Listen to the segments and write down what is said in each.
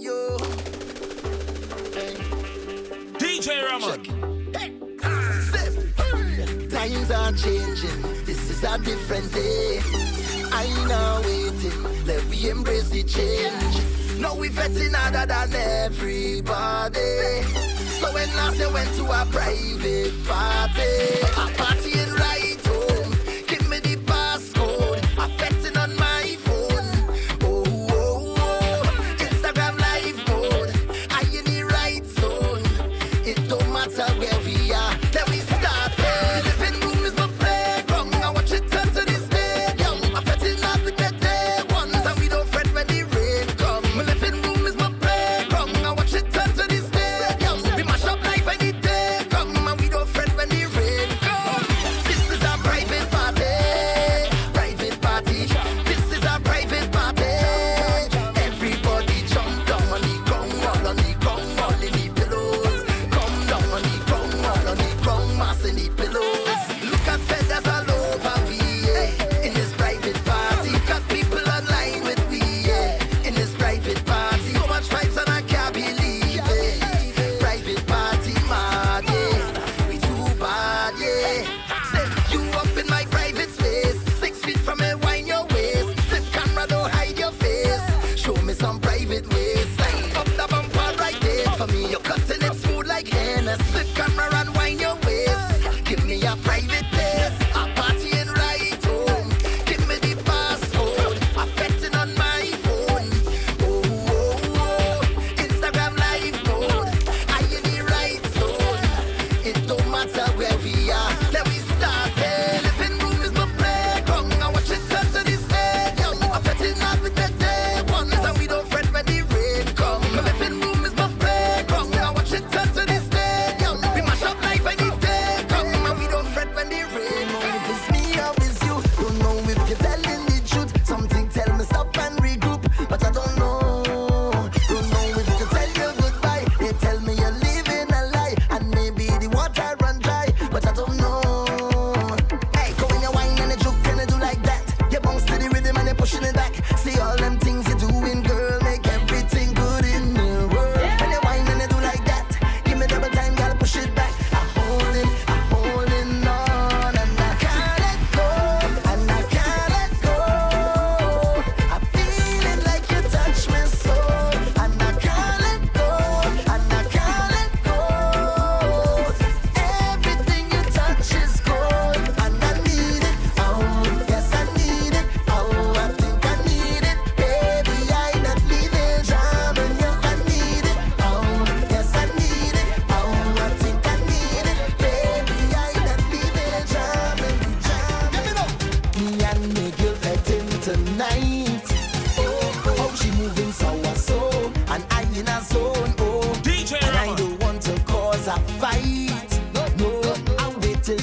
you. DJ Ramon. Hey. Times are changing. This is a different day. I now waiting. Let me embrace the change. Now we vetting other than everybody. So when I say went to a private party.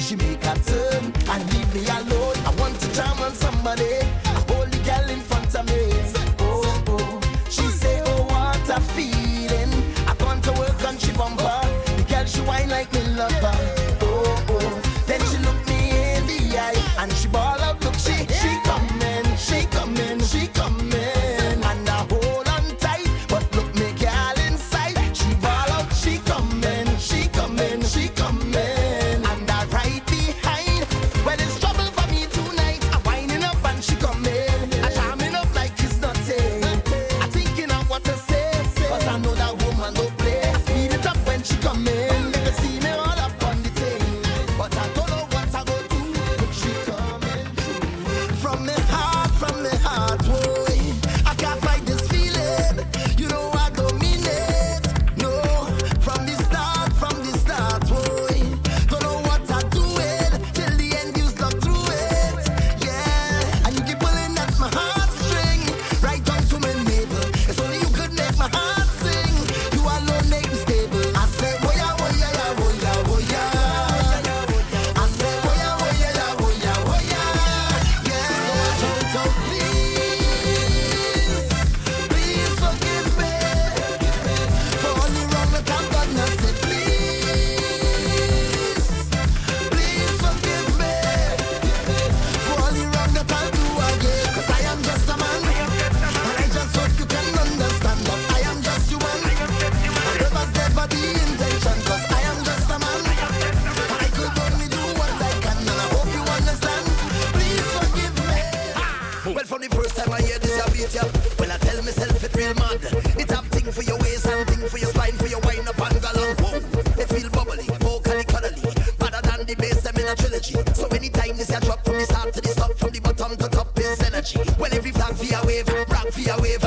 She make a turn and leave me alone. I want to jam on somebody. Rock for wave,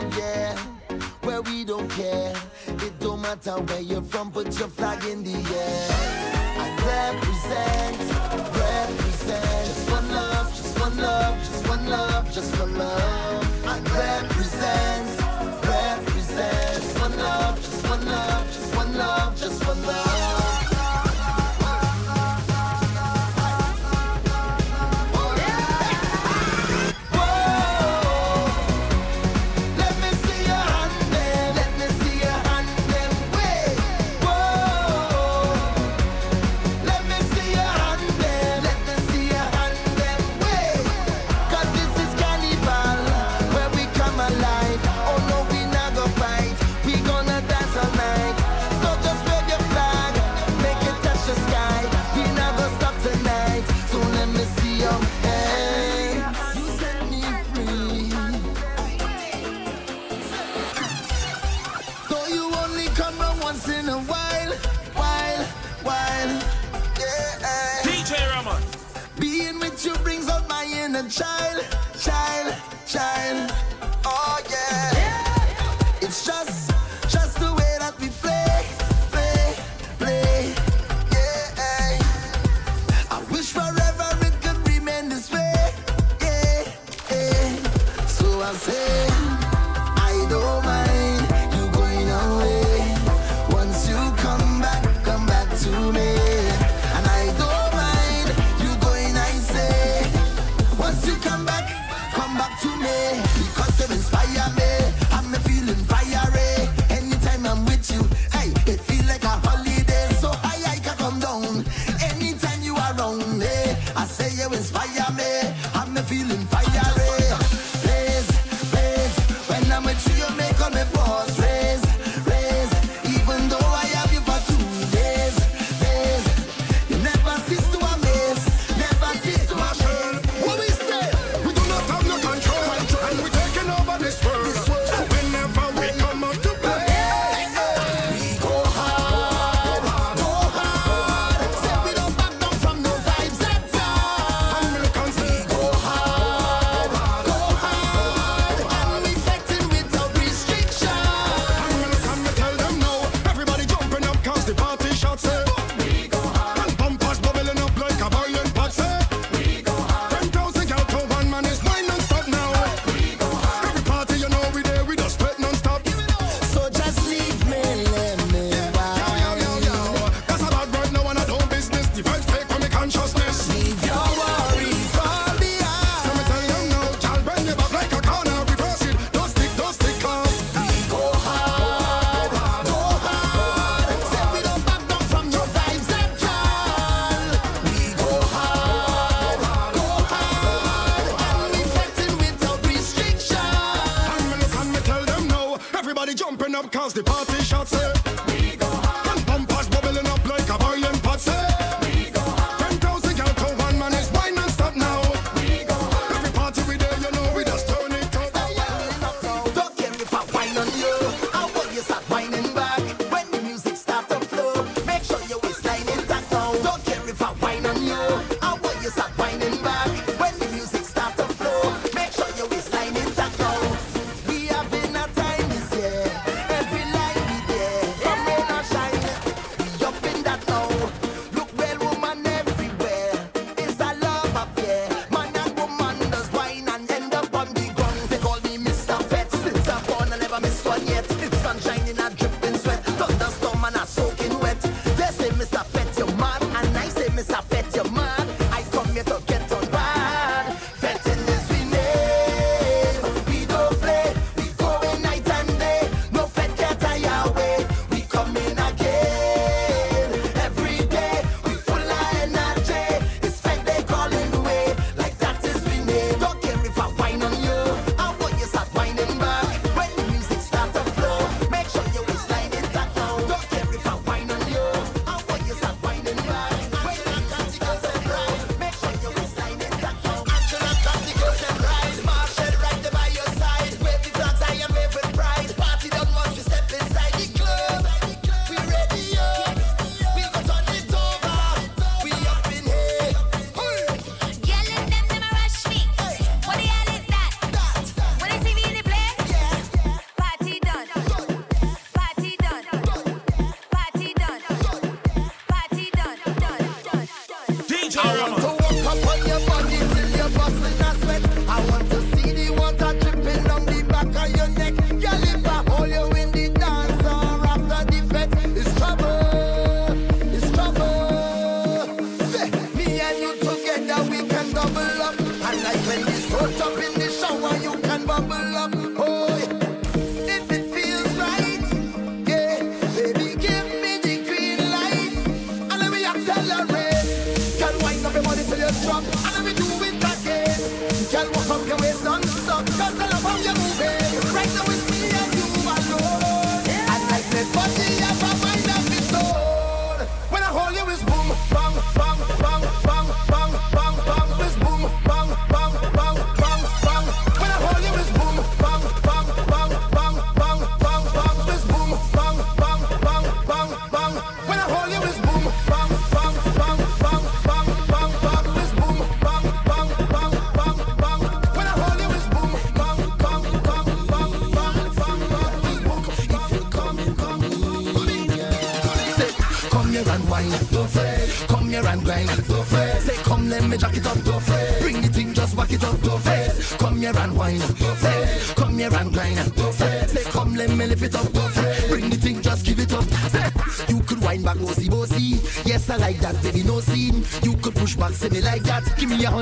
yeah. Where we don't care. It don't matter where you're from, but you're fly.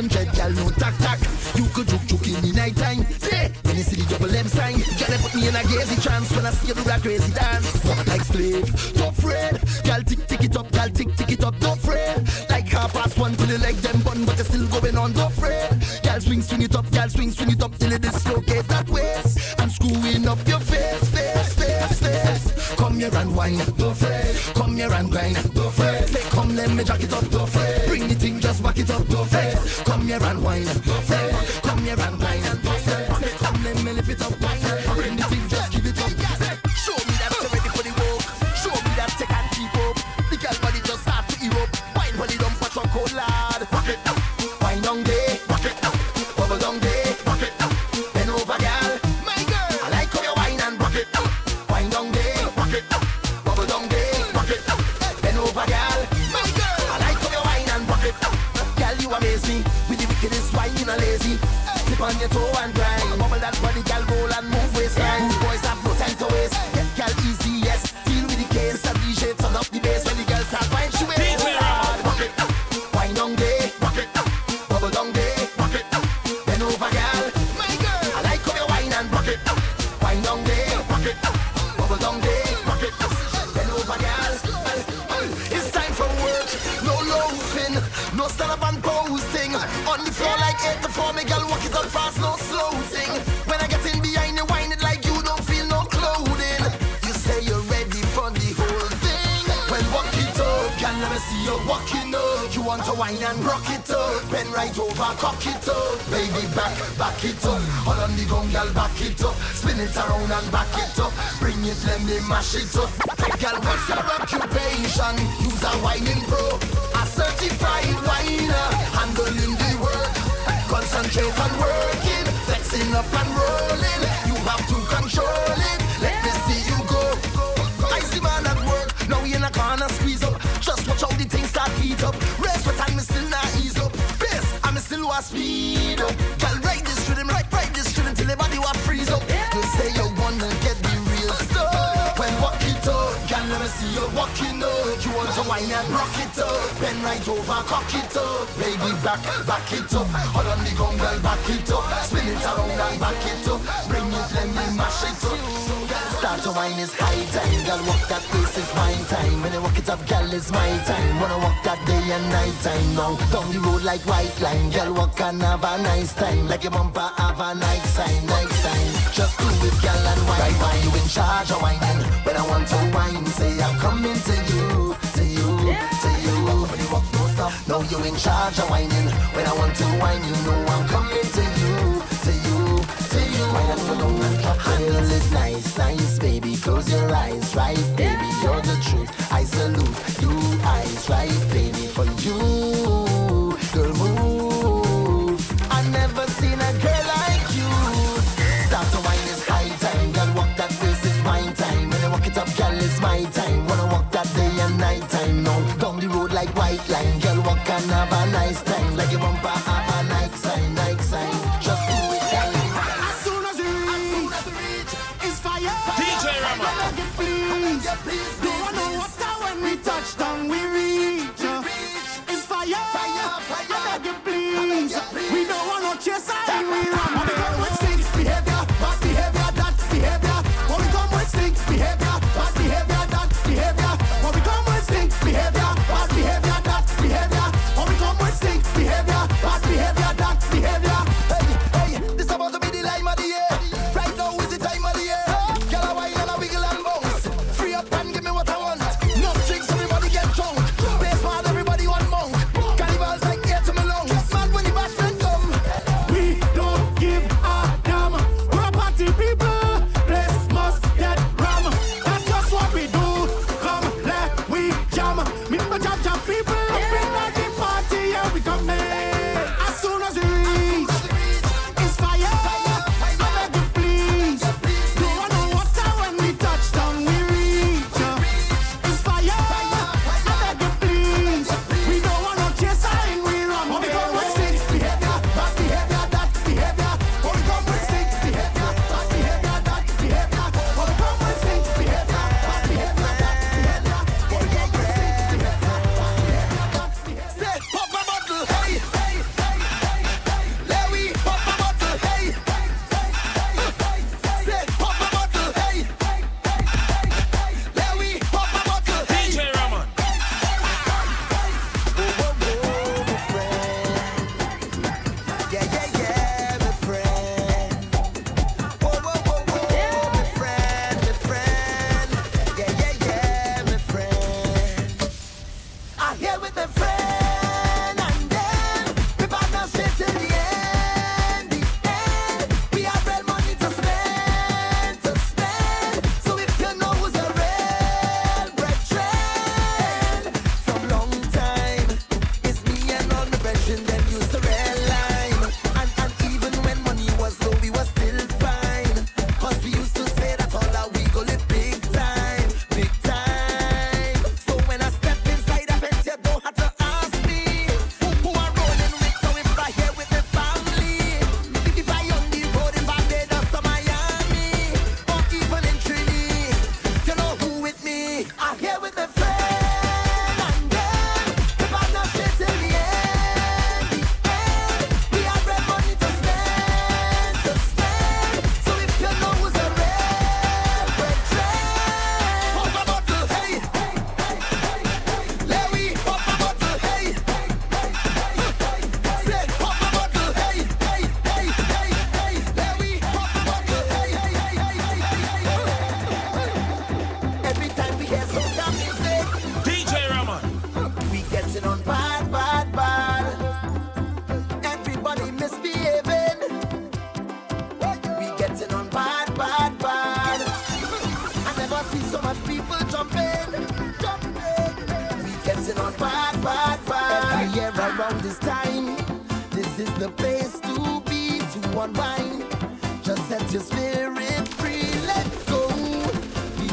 hundred, y'all know tack tack. You could juke juke in the night time. Yeah, when you see the double M sign, y'all put me in a crazy trance when I see you do that crazy dance. Walk like slave, don't fret, Y'all tick tick it up, y'all tick tick it up, don't fret, Like half past one till the leg them bun, but you still going on, don't fret, Y'all swing swing it up, here and wine.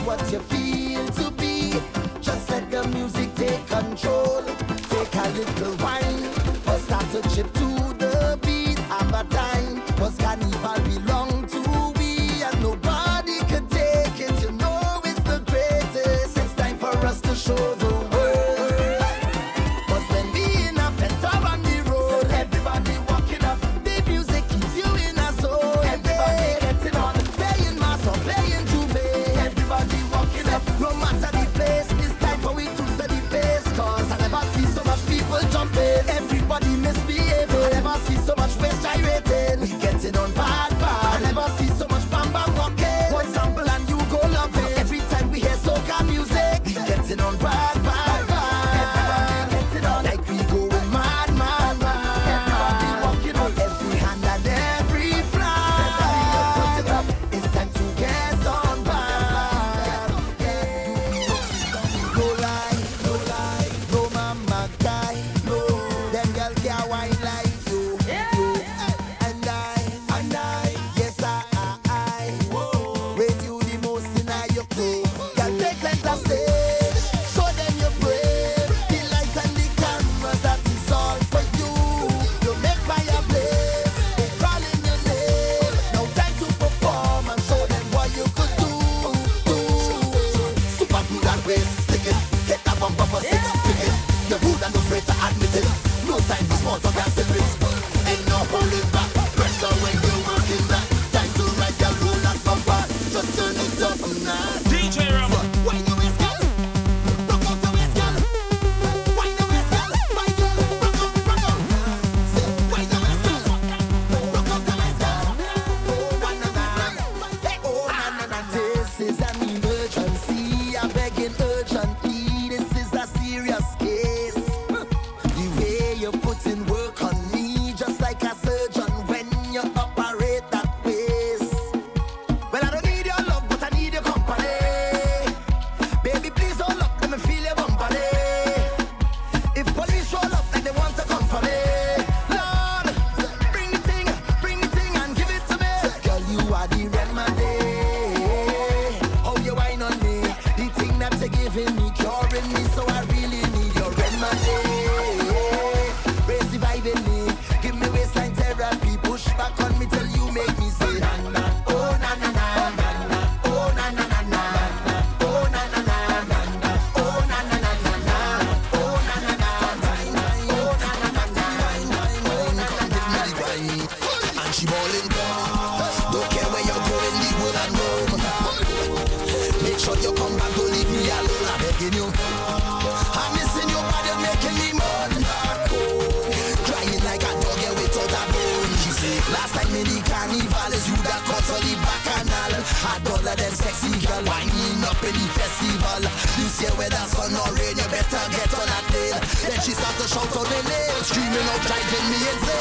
what you feel to be. Just let the music take control. girl Winding up in the festival. This year, whether sun or rain You better get on that nail. Then she starts to shout on the nail Screaming out, driving me insane.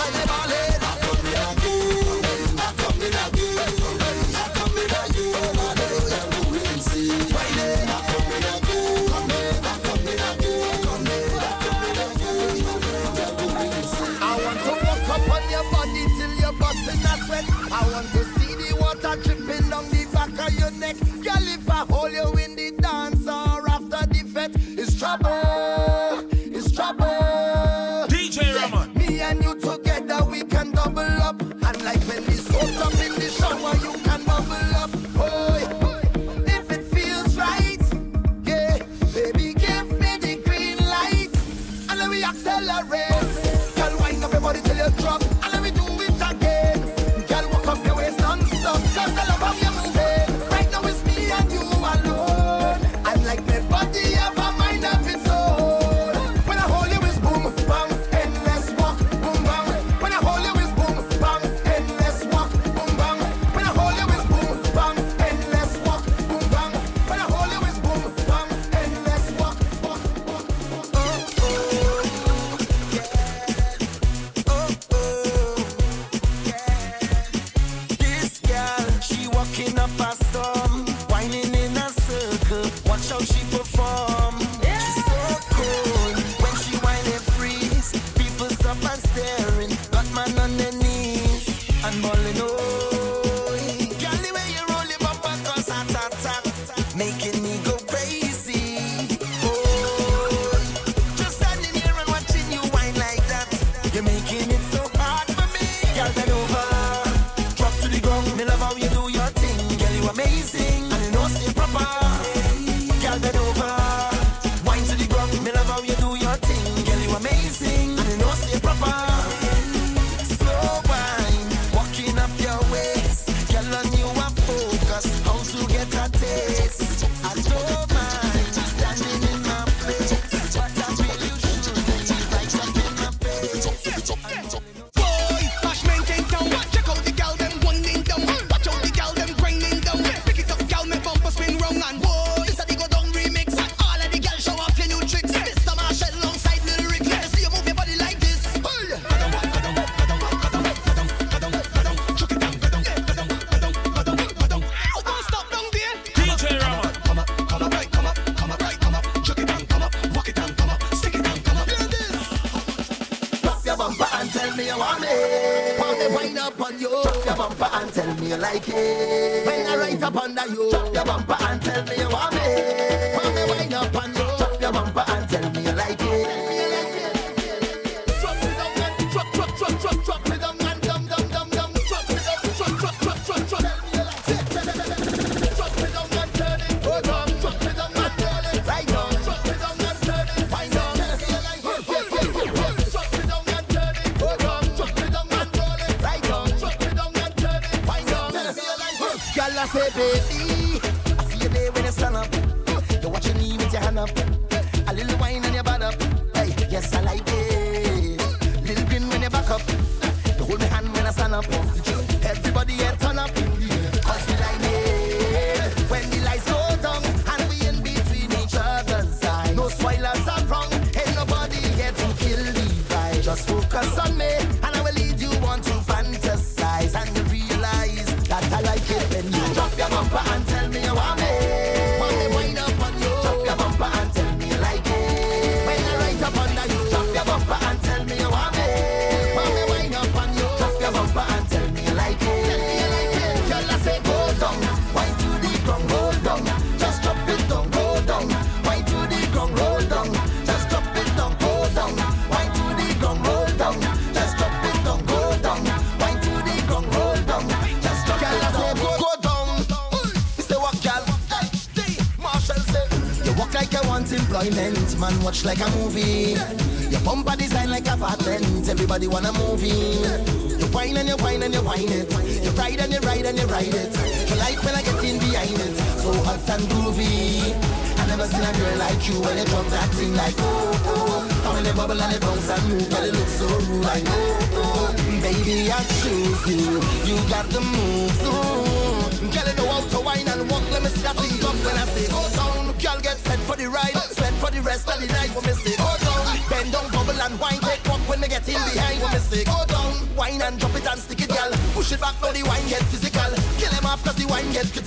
you when it drop that thing like oh oh. And when they bubble and they bounce and move, girl it looks so rude like oh oh. Baby I choose you, you got the moves. Ooh. Girl you know how to wine and walk, let me see that thing up when I say go down. Girl get set for the ride, set for the rest of the night when me say go down. Bend down, bubble and wine, take walk when me get in behind when me say go down. Wine and drop it and stick it, girl. Push it back now the wine get physical. Kill him after the wine get critical.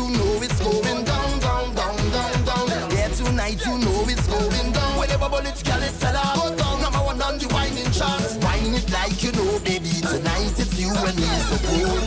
you know it's going down, down, down, down, down. Yeah, tonight you know it's going down. Whatever bullets, girl, it's sell out. Go down, number one on the whining charts. Whine it like you know, baby. Tonight it's you and me, so cool.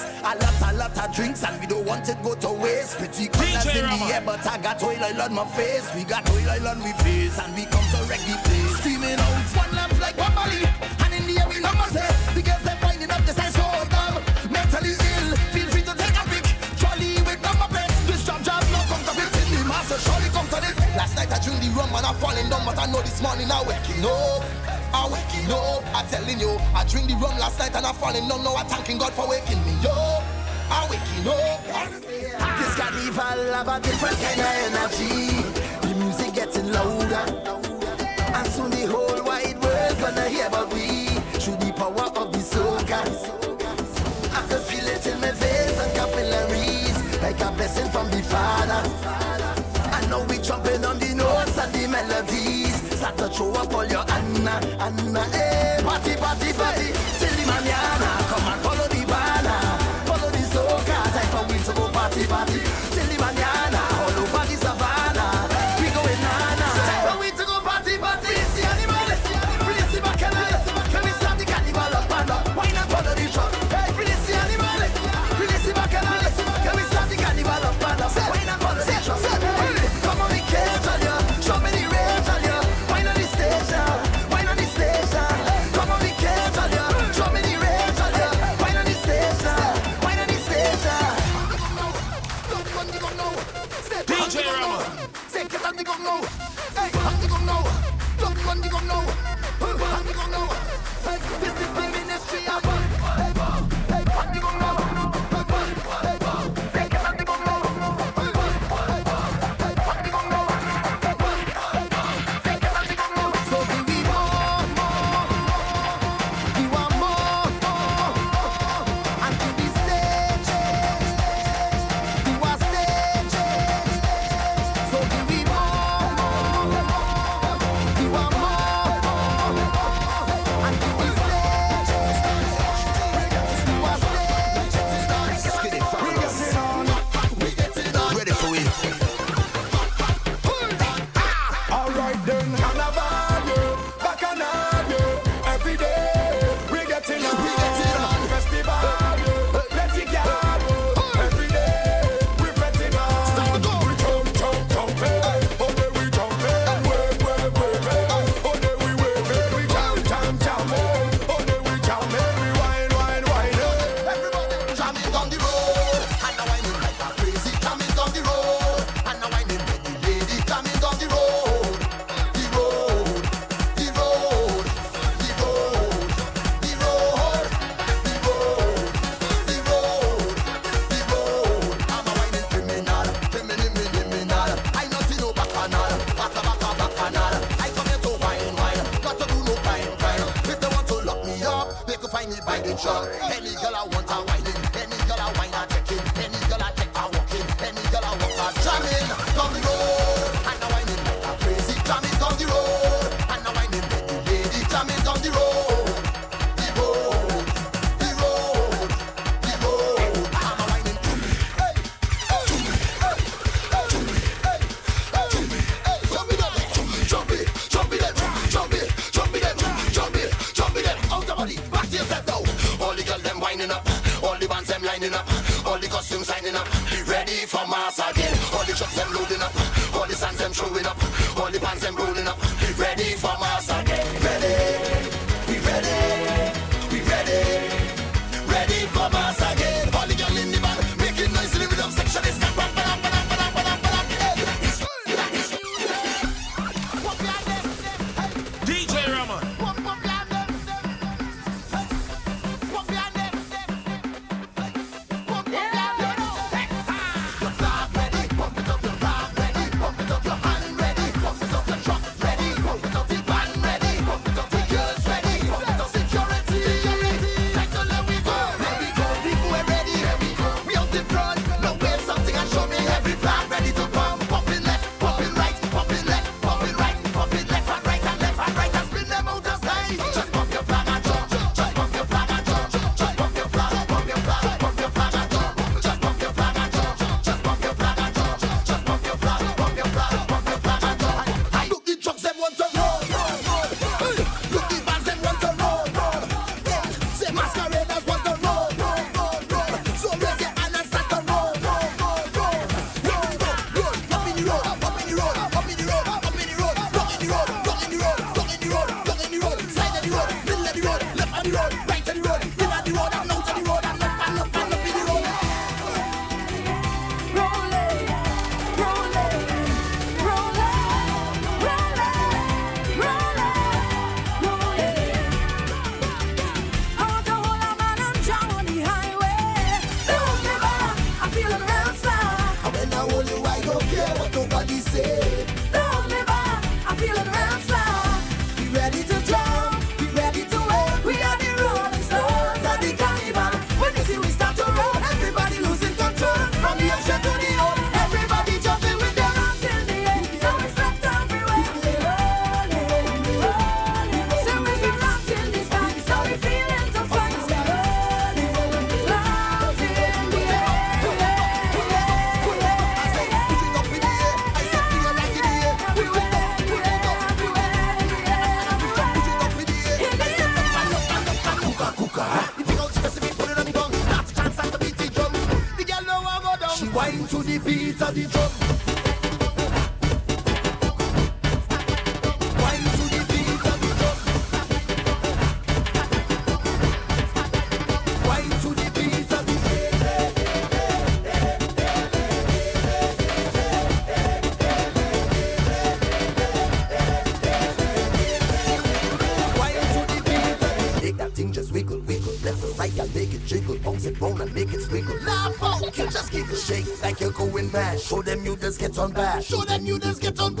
waste. A lot, a lot of drinks, and we don't want it go to waste. Pretty colors in Rama. the air, but I got oil oil on my face. We got oil oil on we face, and we come to wreck the place. Screaming out, one lamp like one body, and in the air we number say, because they're winding up the size so dumb, mentally ill. Feel free to take a pic, trolley with number plates. This job job no come to fit in the master, surely come to this. Last night I dreamed the rum and I'm falling down, but I know this morning I waking up. I'm waking no, I'm telling you, I drink the rum last night and I'm falling numb. No, I'm thanking God for waking me up. I'm waking up. This carnival have a different kind of energy. The music getting louder, and soon the whole wide world gonna hear about we through the power of the soca. I can feel it in my veins and capillaries like a blessing from the Father. I know we jumping on the notes and the melody. Cause I touch you up all your Anna, Anna, eh. Party, party, party, silly man, yeah. Any girl I want, I want. 清楚的必糙的虫 on bad. Show them you just get on bad.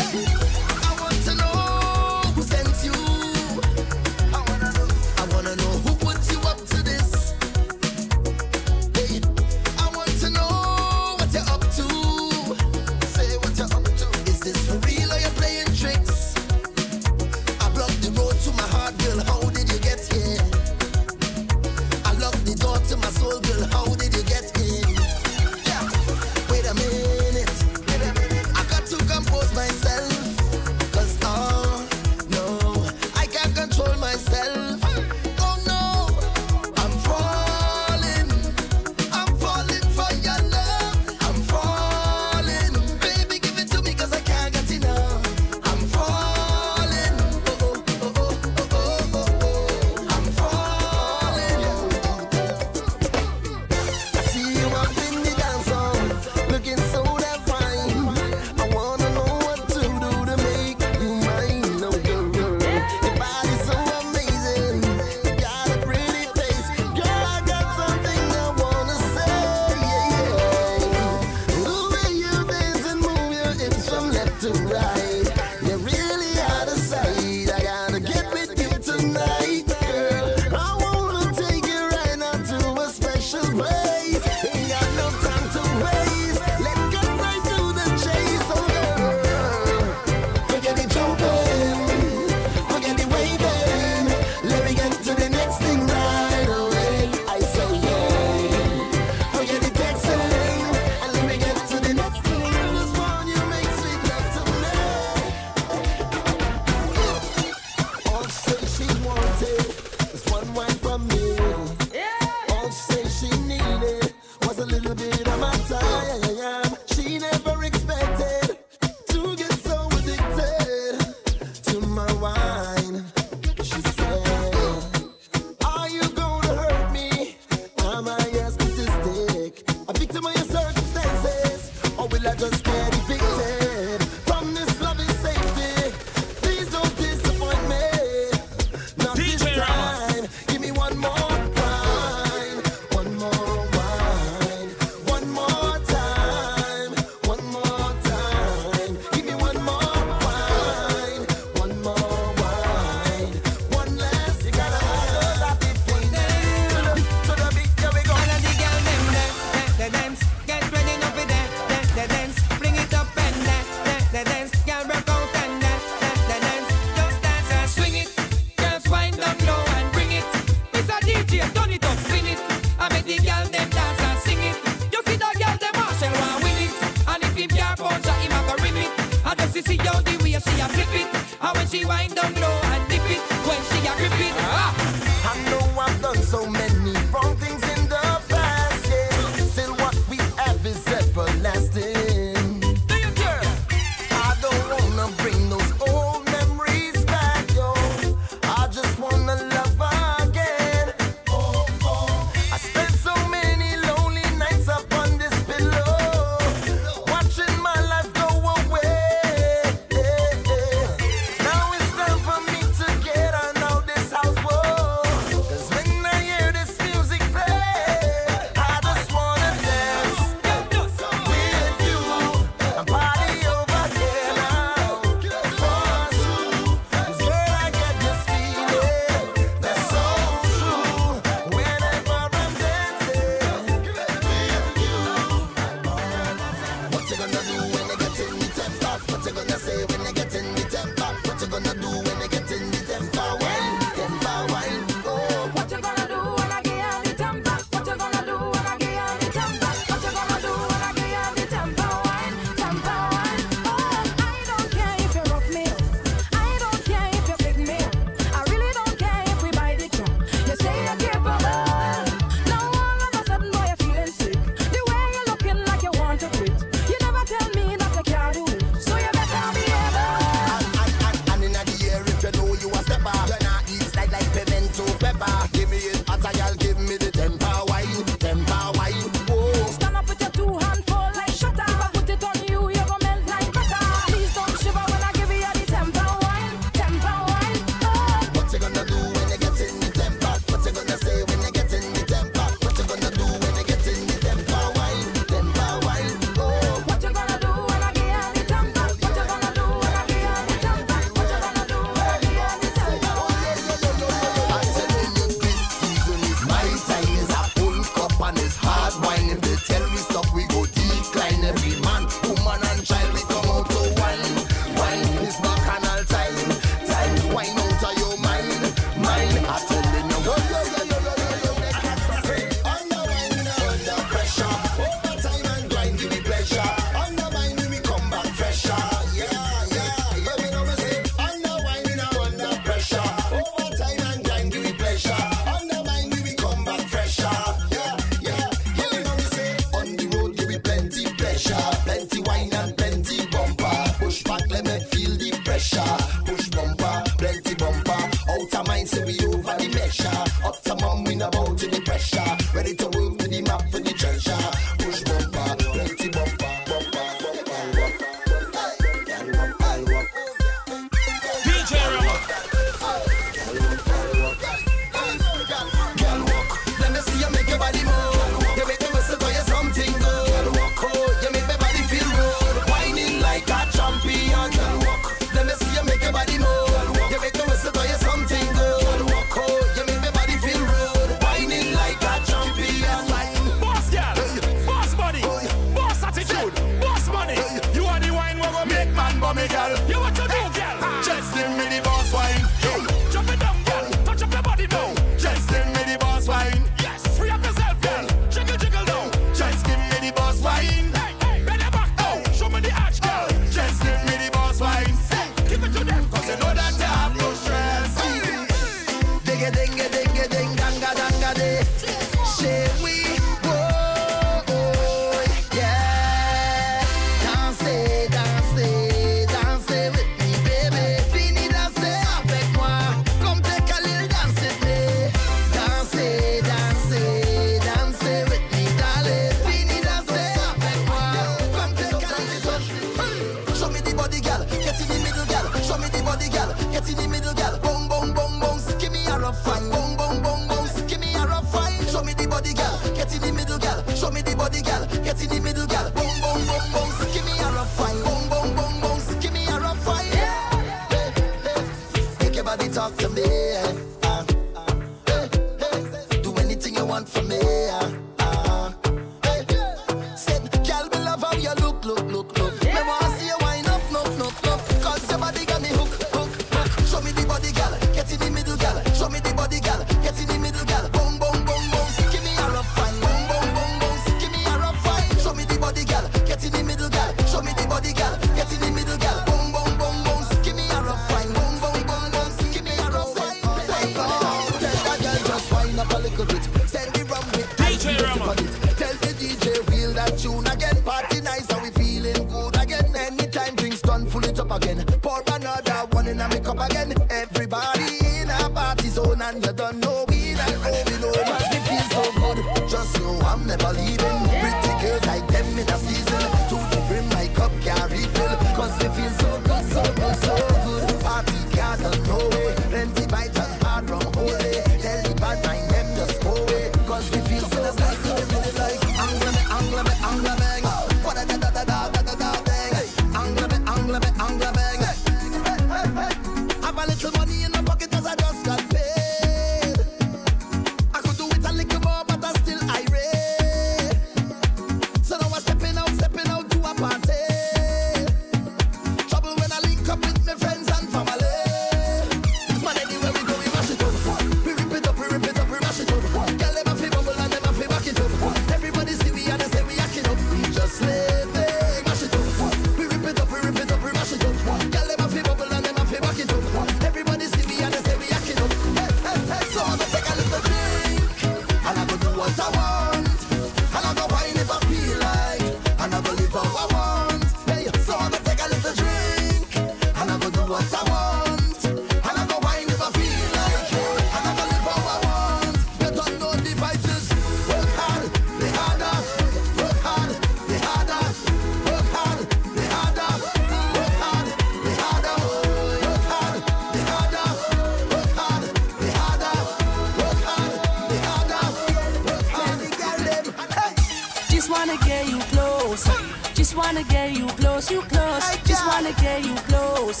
Just wanna get you close, you close. Just wanna get you close.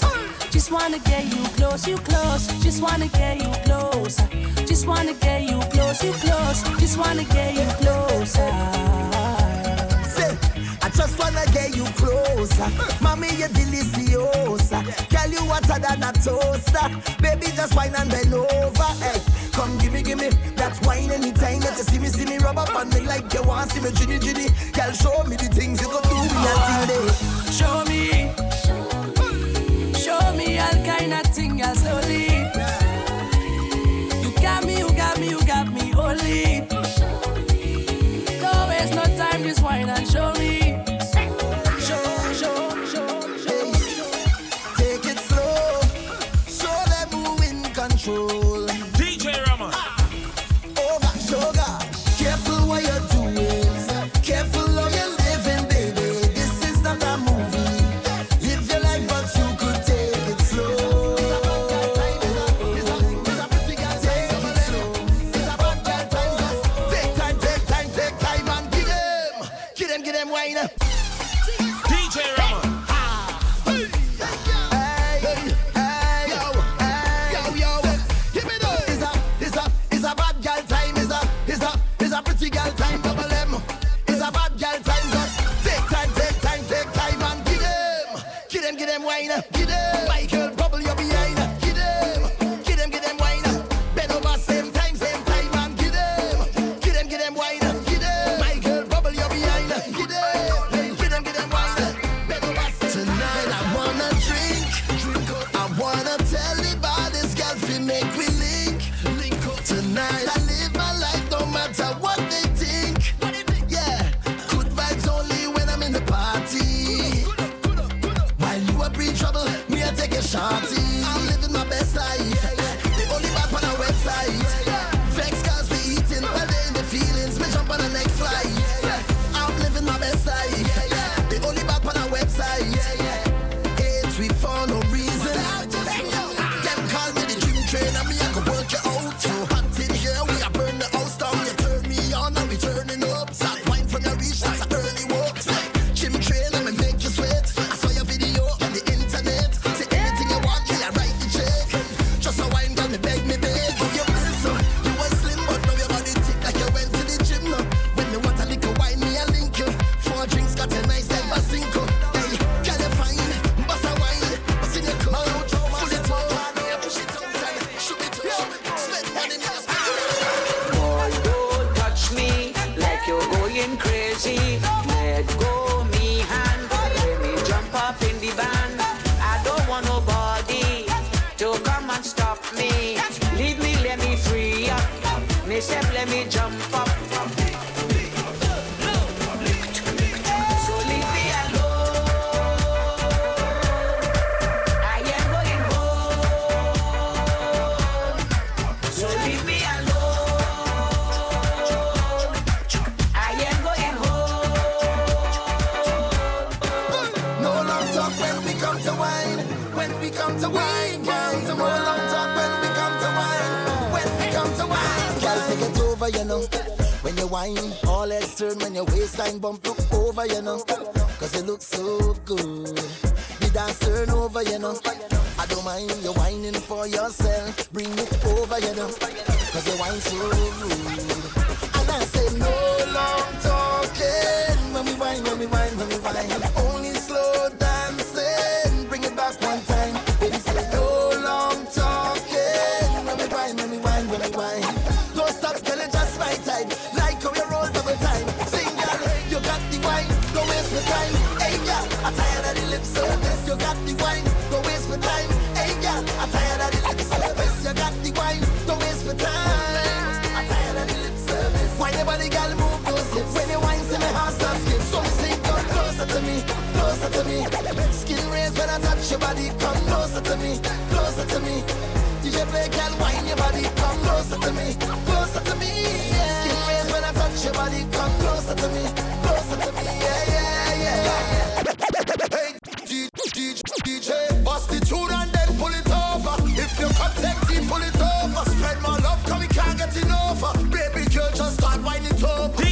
Just wanna get you close, you close. Just wanna get you close. Just wanna get you close, you close. Just wanna get you closer. Say, I just wanna get you closer. Mommy, you're deliciosa. Girl, you hotter than a toaster. Baby, just wine and bend over. Hey. Come gimme, gimme. that wine anytime that you see me, see me rub up on me like you want see me jitty jitty. Girl, show me the things you gon' do me a day. Show me, show me all kind of things, girl, slowly. step, let me jump. you whine. All heads turn when your waistline bump look over, you know. Cause you look so good. The dance turn over, you know. I don't mind you whining for yourself. Bring it over, you know. Cause you whine so good. And I say no long talking. When we whine, when we whine, when we whine. Only slow down. service. You got the wine, don't waste my time. Hey girl, I'm tired of the lip. You got the wine, don't waste my time. I'm tired of the lip. Why nobody girl move those hips? When you wine, see my heart start skip. So come closer to me, closer to me. Skin raise when I touch your body. Come closer to me, closer to me. DJ play, girl, wine your body. Come closer to me, closer to me. Skin raise when I touch your body. Come closer to me. over.